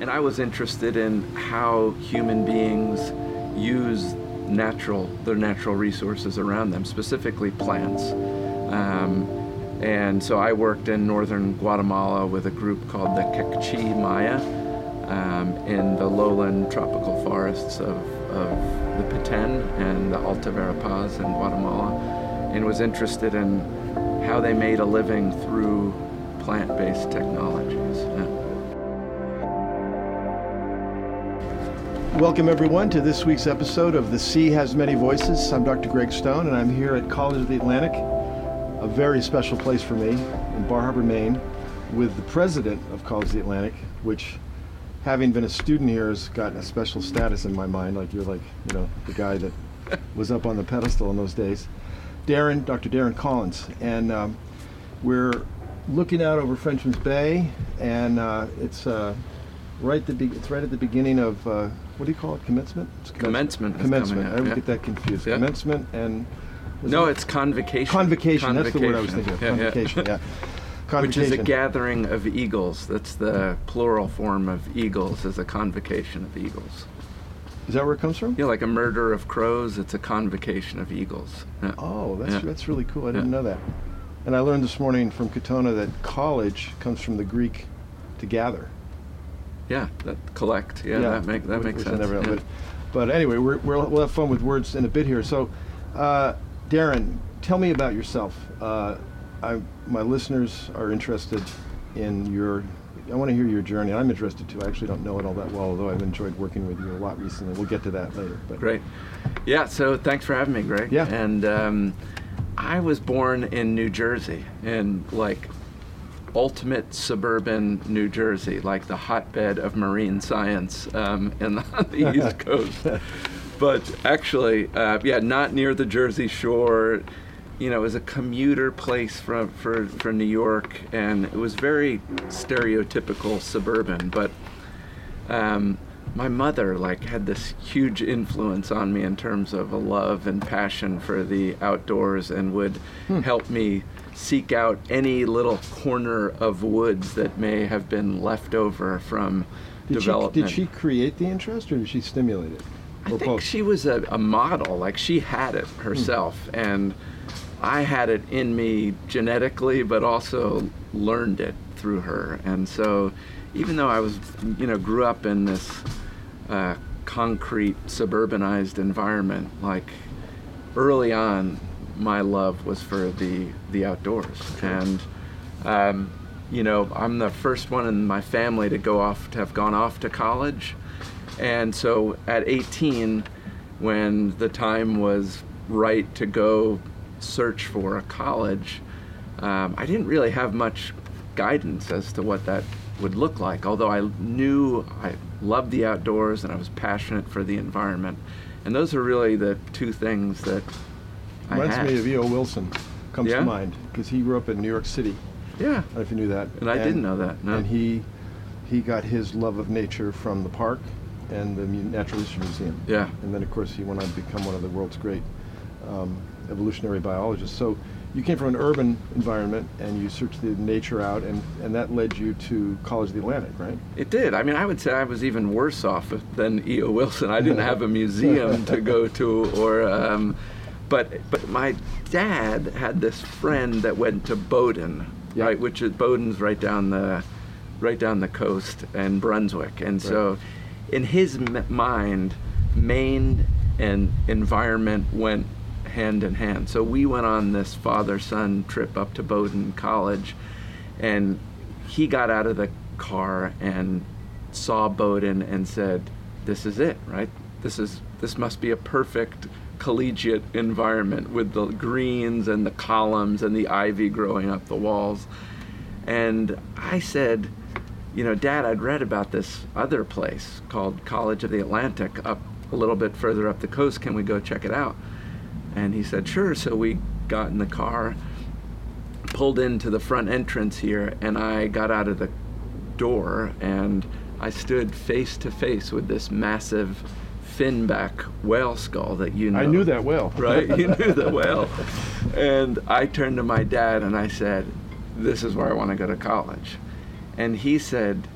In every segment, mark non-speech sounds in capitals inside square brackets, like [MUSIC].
and I was interested in how human beings use natural their natural resources around them, specifically plants. Um, and so I worked in northern Guatemala with a group called the Kekchi Maya um, in the lowland tropical forests of, of the Petén and the Alta Verapaz in Guatemala, and was interested in how they made a living through plant-based technologies. Yeah. Welcome, everyone, to this week's episode of The Sea Has Many Voices. I'm Dr. Greg Stone, and I'm here at College of the Atlantic, a very special place for me in Bar Harbor, Maine, with the president of College of the Atlantic, which, having been a student here, has gotten a special status in my mind. Like you're like, you know, the guy that [LAUGHS] was up on the pedestal in those days. Darron, Dr. Darron Collins. And um, we're looking out over Frenchman's Bay, and uh, it's uh, right the it's right at the beginning of uh, what do you call it? Commencement. Commencement Commencement. I would yeah. get that confused. Yeah. Commencement and No, it- it's convocation. convocation. That's the word I was thinking of. Yeah, yeah. Convocation. Yeah. [LAUGHS] Which is a gathering of eagles. That's the plural form of eagles, is a convocation of eagles. Is that where it comes from? Know, like a murder of crows, it's a convocation of eagles. Yeah. Oh, that's Yeah. that's really cool. I didn't Yeah. know that. And I learned this morning from Katona that college comes from the Greek to gather. Yeah, that collect. Yeah, that make that which- makes which sense. never- yeah. But, but anyway, we're, we're, we'll have fun with words in a bit here. So, uh, Darron, tell me about yourself. Uh, I, my listeners are interested in your. I want to hear your journey. I'm interested too. I actually don't know it all that well, although I've enjoyed working with you a lot recently. We'll get to that later. But Great. Yeah, so thanks for having me, Greg. Yeah. And um, I was born in New Jersey, in like ultimate suburban New Jersey, like the hotbed of marine science um, in the, [LAUGHS] on the East [LAUGHS] Coast. But actually, uh, yeah, not near the Jersey Shore. You know, it was a commuter place for, for, for New York, and it was very stereotypical suburban. But um, my mother like had this huge influence on me in terms of a love and passion for the outdoors and would help me seek out any little corner of woods that may have been left over from did she, development. did she create the interest, or did she stimulate it? I think she was a, a model. Like she had it herself, and I had it in me genetically, but also learned it through her. And so, even though I was, you know, grew up in this uh, concrete suburbanized environment, like early on, my love was for the the outdoors, and um, you know, I'm the first one in my family to go off to have gone off to college, and so at 18, when the time was right to go search for a college, um, I didn't really have much guidance as to what that would look like. Although I knew I loved the outdoors and I was passionate for the environment, and those are really the two things that Reminds me of E.O. Wilson. Comes Yeah? to mind because he grew up in New York City. yeah, I don't know if you knew that. and I didn't know that. No. And he he got his love of nature from the park and the Natural History Museum. yeah. And then, of course, he went on to become one of the world's great um, evolutionary biologists. So you came from an urban environment and you searched the nature out, and, and that led you to College of the Atlantic, right? It did. I mean, I would say I was even worse off than E.O. Wilson. I didn't have a [LAUGHS] museum to go to, or, um, but but my dad had this friend that went to Bowdoin, Yeah. right, which is Bowdoin's right down the right down the coast and Brunswick, and so in his m- mind, Maine and environment went hand in hand. So we went on this father-son trip up to Bowdoin College, and he got out of the car and saw Bowdoin and said, "This is it, right? This is this must be a perfect collegiate environment with the greens and the columns and the ivy growing up the walls." And I said, "You know, Dad, I'd read about this other place called College of the Atlantic up a little bit further up the coast. Can we go check it out?" And he said, "Sure." So we got in the car pulled into the front entrance here and I got out of the door and I stood face to face with this massive finback whale skull that you know. I knew that well. Right? You [LAUGHS] knew the whale. And I turned to my dad and I said, This is where I want to go to college. And he said,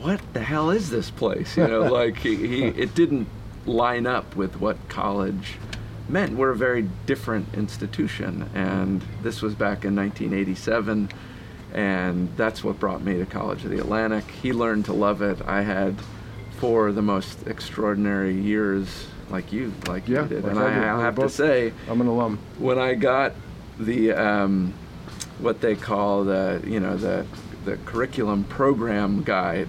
what the hell is this place? You know, [LAUGHS] like he, he, it didn't line up with what college meant. We're a very different institution, and this was back in 1987, and that's what brought me to College of the Atlantic. He learned to love it. I had four of the most extraordinary years, like you, like Yeah, you did, like and I I, did. I We're have to say I'm an alum. when I got the um, what they call the you know the the curriculum program guide,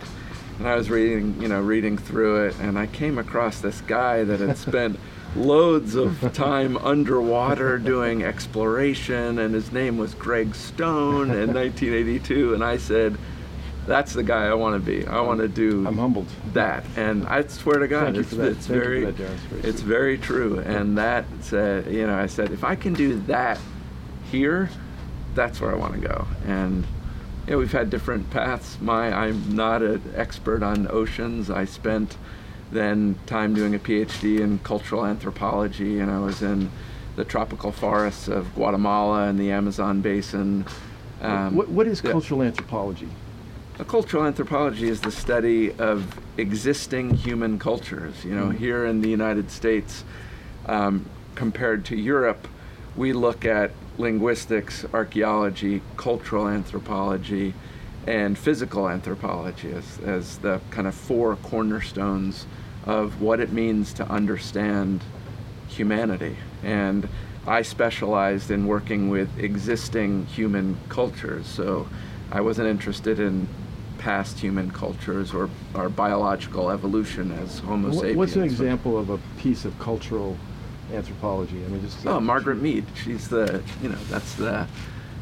and I was reading you know reading through it, and I came across this guy that had spent [LAUGHS] loads of time underwater doing exploration, and his name was Greg Stone in [LAUGHS] 1982, and I said. That's the guy I want to be. I want to do I'm humbled. that, and I swear to God, it's, it's Thank you for very, that, Darron. It's very true. And that said, you know, I said if I can do that here, that's where I want to go. And you know, we've had different paths. My, I'm not an expert on oceans. I spent then time doing a PhD in cultural anthropology, and I was in the tropical forests of Guatemala and the Amazon basin. Um, what, what is yeah. cultural anthropology? A cultural anthropology is the study of existing human cultures. You know, Mhm. here in the United States, um, compared to Europe, we look at linguistics, archaeology, cultural anthropology, and physical anthropology as, as the kind of four cornerstones of what it means to understand humanity. And I specialized in working with existing human cultures. So I wasn't interested in past human cultures or, or biological evolution as Homo What- sapiens. What's an example of a piece of cultural anthropology? I mean, just Oh, Margaret Mead. She's the, you know, that's the,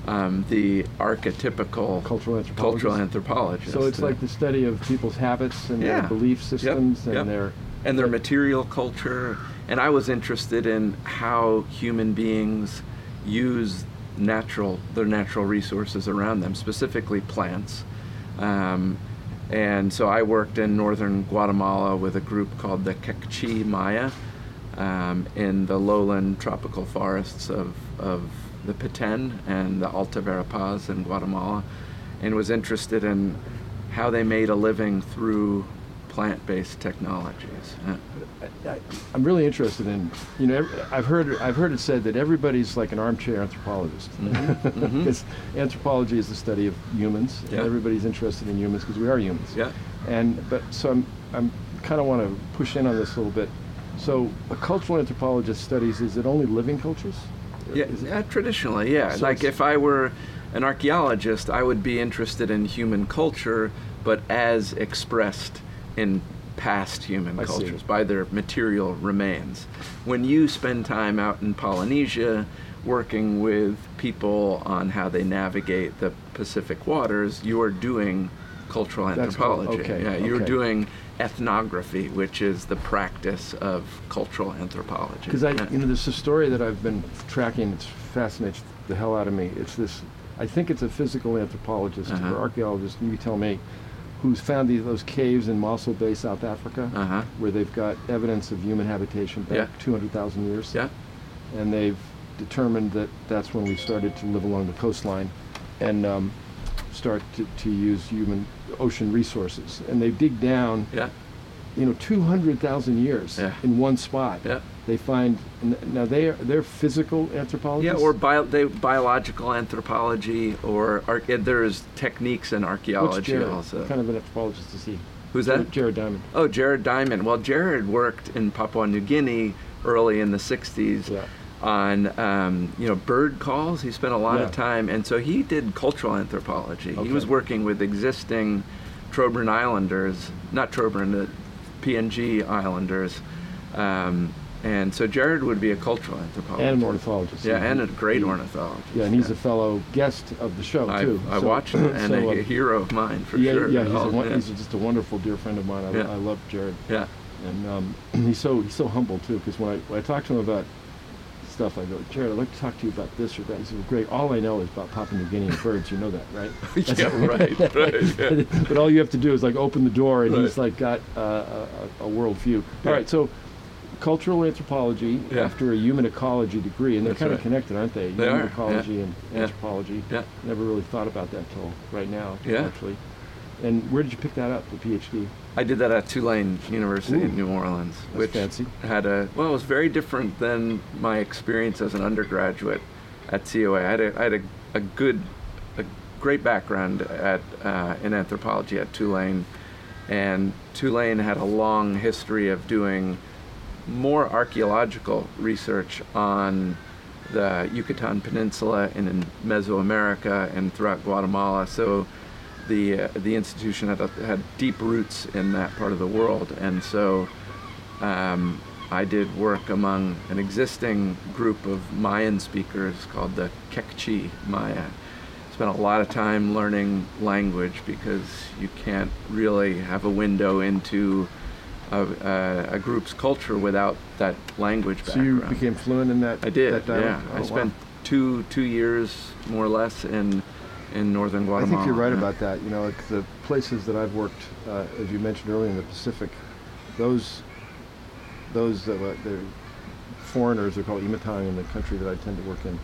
um, the archetypical Cultural anthropologist. cultural anthropologist. So it's like the study of people's habits and Yeah. their belief Yep, systems and yep. their and their material culture. And I was interested in how human beings use natural their natural resources around them, specifically plants. Um, and so I worked in northern Guatemala with a group called the Kekchi Maya um, in the lowland tropical forests of, of the Petén and the Alta Verapaz in Guatemala, and was interested in how they made a living through plant-based technologies. Uh, I, I'm really interested in, you know, I've heard I've heard it said that everybody's like an armchair anthropologist. Mm-hmm. Mm-hmm. [LAUGHS] Because anthropology is the study of humans, Yeah. and everybody's interested in humans because we are humans. yeah. And but so I'm I'm kind of want to push in on this a little bit. So a cultural anthropologist studies is it only living cultures? Yeah, yeah, uh, traditionally, yeah. So like if I were an archaeologist, I would be interested in human culture, but as expressed in past human I see. cultures by their material remains. When you spend time out in Polynesia working with people on how they navigate the Pacific waters, you are doing cultural anthropology. okay, yeah, you're doing ethnography, which is the practice of cultural anthropology. Because I, Yeah. you know, there's a story that I've been tracking. It fascinates the hell out of me. It's this. I think it's a physical anthropologist Uh-huh. or archaeologist. You tell me, who's found these, those caves in Mossel Bay, South Africa, Uh-huh. where they've got evidence of human habitation back Yeah. 200,000 years. Yeah. And they've determined that that's when we started to live along the coastline, and um, start to, to use human ocean resources. And they dig down Yeah. you know, 200,000 years Yeah. in one spot. Yeah. They find, now they are, they're physical anthropologists? Yeah, or bio, they, biological anthropology, or ar- there's techniques in archaeology Jared? also. What kind of an anthropologist is he? Who's that? Jared Diamond. Oh, Jared Diamond. Well, Jared worked in Papua New Guinea early in the 60s Yeah. on, um, you know, bird calls. He spent a lot Yeah. of time, and so he did cultural anthropology. He was working with existing Trobriand Islanders, not Trobriand, the PNG Islanders. Um, and so Jared would be a cultural anthropologist. And an ornithologist. Yeah, and a great He- ornithologist. Yeah, and he's a fellow guest of the show, I, too. I So- watched him, [LAUGHS] and so, a um, hero of mine for yeah, sure. Yeah, he's, Oh, won- yeah. he's just a wonderful dear friend of mine. I, Yeah. I love Jared. yeah. And um, [CLEARS THROAT] he's so he's so humble too. Because when I when I talk to him about stuff, I go, Jared, I'd like to talk to you about this or that. He said, well, great. All I know is about Papua New Guinea and birds. You know that, right? [LAUGHS] Yeah, right, [LAUGHS] right, yeah. but all you have to do is like open the door, and Right. he's like got uh, a, a a world view. Yeah. All right, so. Cultural anthropology Yeah. after a human ecology degree, and they're That's kind of connected, aren't they? They human are, ecology yeah. and Yeah. anthropology. Yeah. Never really thought about that till right now, Yeah. actually. And where did you pick that up, the PhD? I did that at Tulane University Ooh, in New Orleans, that's which fancy. had a well, it was very different than my experience as an undergraduate at COA. I had a, I had a, a good, a great background at uh, in anthropology at Tulane, and Tulane had a long history of doing more archaeological research on the Yucatan Peninsula and in Mesoamerica and throughout Guatemala. So the uh, the institution had had deep roots in that part of the world, and so um, I did work among an existing group of Mayan speakers called the Kekchi Maya. Spent a lot of time learning language because you can't really have a window into a, a, a group's culture without that language So background. you became fluent in that? I did. That dialect? yeah, Oh, I wow. spent two two years more or less in in northern Guatemala. I think you're right yeah. about that. You know, like the places that I've worked, uh, as you mentioned earlier in the Pacific, those those that were, they're foreigners, they're called imatang in the country that I tend to work in.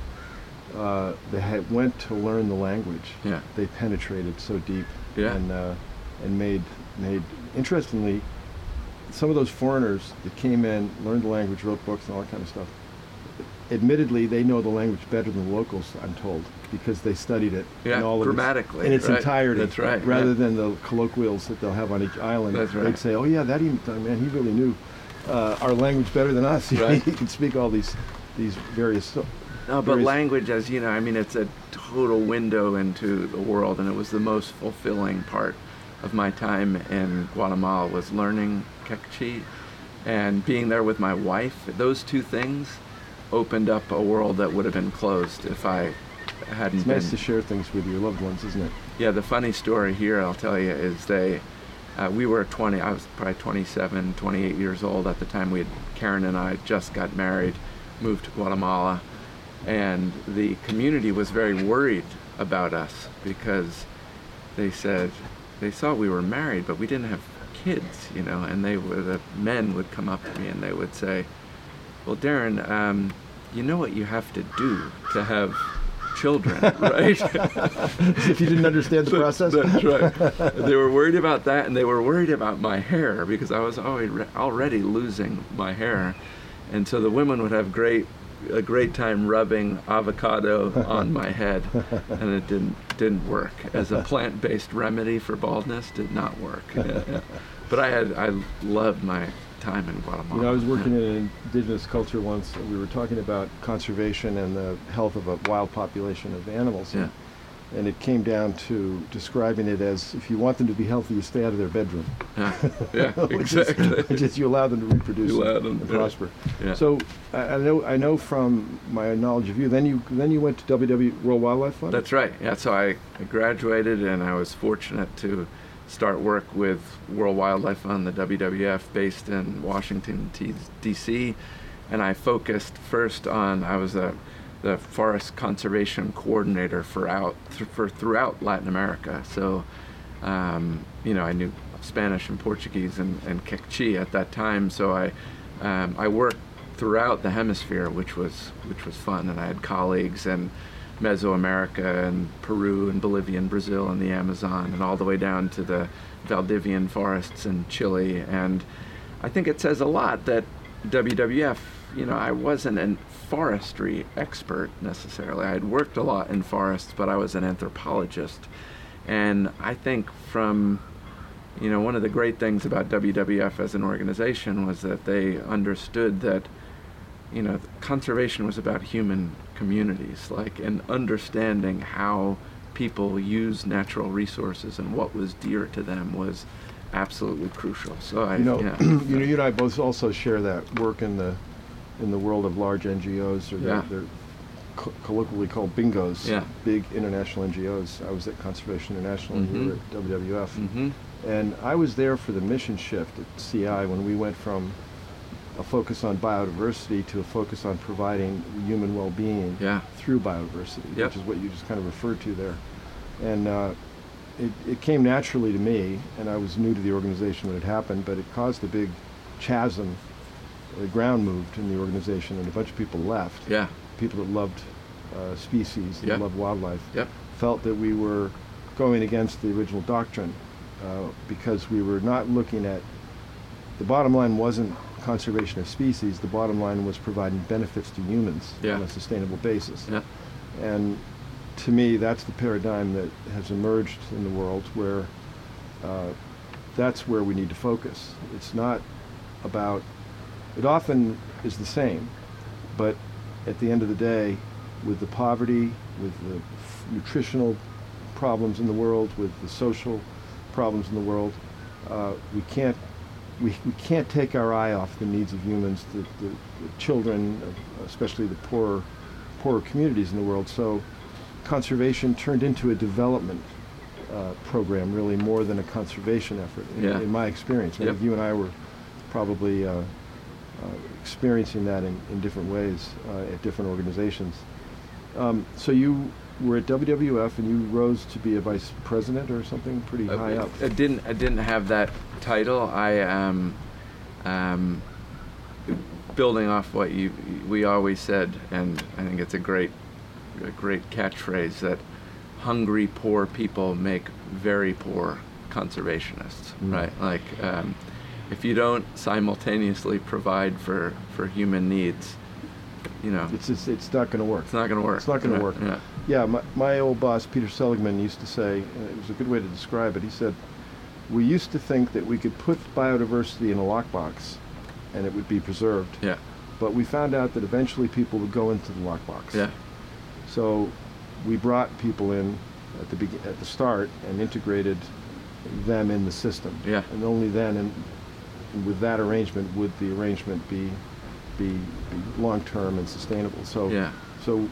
Uh, they had, went to learn the language. Yeah. They penetrated so deep Yeah. and uh, and made made interestingly some of those foreigners that came in, learned the language, wrote books and all that kind of stuff. Admittedly, they know the language better than the locals, I'm told, because they studied it Yeah, in all of its- grammatically, in its right. entirety. That's right, Rather yeah. than the colloquials that they'll have on each island, That's they'd say, "Oh yeah, that Imatang man, he really knew uh, our language better than us. [LAUGHS] Right. he could speak all these these various." No, but various- language, as you know, I mean, it's a total window into the world, and it was the most fulfilling part of my time in Guatemala was learning Quechua and being there with my wife. Those two things opened up a world that would have been closed if I hadn't It's been. nice to share things with your loved ones, isn't it? Yeah, the funny story here, I'll tell you, is they, uh, we were 20, I was probably 27, 28 years old at the time. We had, Karen and I just got married, moved to Guatemala, and the community was very worried about us because they said, they saw we were married, but we didn't have kids, you know, and they were, the men would come up to me and they would say, well, Darron, um, you know what you have to do to have children, [LAUGHS] right? If you didn't understand the process. That's right. [LAUGHS] they were worried about that, and they were worried about my hair because I was already already losing my hair, and so the women would have great a great time rubbing avocado on my head, and it didn't didn't work as a plant-based remedy for baldness. Did not work. But I had I loved my time in Guatemala. You know, I was working in an indigenous culture once, and we were talking about conservation and the health of a wild population of animals. Yeah. And it came down to describing it as if you want them to be healthy, you stay out of their bedroom. Yeah, [LAUGHS] yeah, which, is, exactly. [LAUGHS] which is you allow them to reproduce and, them, and yeah. prosper. Yeah. So I, I know I know from my knowledge of you. Then you then you went to WW World Wildlife Fund. That's right. Yeah, so I I graduated and I was fortunate to start work with World Wildlife Fund, the WWF, based in Washington, D.C. And I focused first on I was a the forest conservation coordinator for out th- for throughout Latin America. So, um, you know, I knew Spanish and Portuguese and, and Quechua at that time. So I um, I worked throughout the hemisphere, which was which was fun, and I had colleagues in Mesoamerica and Peru and Bolivia and Brazil and the Amazon, and all the way down to the Valdivian forests in Chile. And I think it says a lot that WWF, you know, I wasn't a forestry expert necessarily. I had worked a lot in forests, but I was an anthropologist. And I think from you know, one of the great things about WWF as an organization was that they understood that, you know, conservation was about human communities, like, and understanding how people use natural resources and what was dear to them was absolutely crucial. So I, You know, yeah, [CLEARS THROAT] you know, you and I both also share that work in the in the world of large NGOs, or they're, Yeah. they're co- colloquially called bingos. Yeah. Big international NGOs. I was at Conservation International, and you were Mhm. at WWF. hmm And I was there for the mission shift at CI when we went from a focus on biodiversity to a focus on providing human well-being Yeah. through biodiversity, Yep. which is what you just kind of referred to there. And uh, it, it came naturally to me, and I was new to the organization when it happened, but it caused a big chasm. The ground moved in the organization, and a bunch of people left. Yeah. People that loved uh, species, that Yep. loved wildlife, Yep. felt that we were going against the original doctrine uh, because we were not looking at the bottom line wasn't conservation of species. The bottom line was providing benefits to humans Yeah. on a sustainable basis. Yeah. And to me, that's the paradigm that has emerged in the world where uh, that's where we need to focus. It's not about, it often is the same, but at the end of the day, with the poverty, with the f- nutritional problems in the world, with the social problems in the world, uh, we can't we, we can't take our eye off the needs of humans, the, the, the children, especially the poorer poorer communities in the world. So conservation turned into a development uh, program, really more than a conservation effort, in, Yeah. in my experience. I Yep. think you and I were probably uh, experiencing that in, in different ways uh, at different organizations. Um, so you were at WWF and you rose to be a vice president or something pretty Uh, high up. I didn't. I didn't have that title. I um, um, building off what you we always said, and I think it's a great, a great catchphrase that hungry poor people make very poor conservationists. Mm. Right? Like um, if you don't simultaneously provide for for human needs, you know, It's just, it's not going to work. it's not going to work. It's not going to Yeah, work. Yeah. Yeah, my, my old boss, Peter Seligman, used to say, and it was a good way to describe it. He said, We used to think that we could put biodiversity in a lockbox and it would be preserved. Yeah. But we found out that eventually people would go into the lockbox. Yeah. So we brought people in at the begin- at the start and integrated them in the system. Yeah. And only then, and with that arrangement, would the arrangement be be, be long term and sustainable. So Yeah. so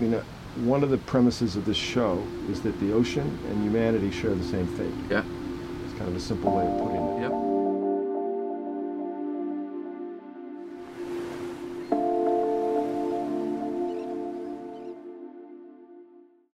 you know one of the premises of this show is that the ocean and humanity share the same fate. Yeah. It's kind of a simple way of putting it. Yep.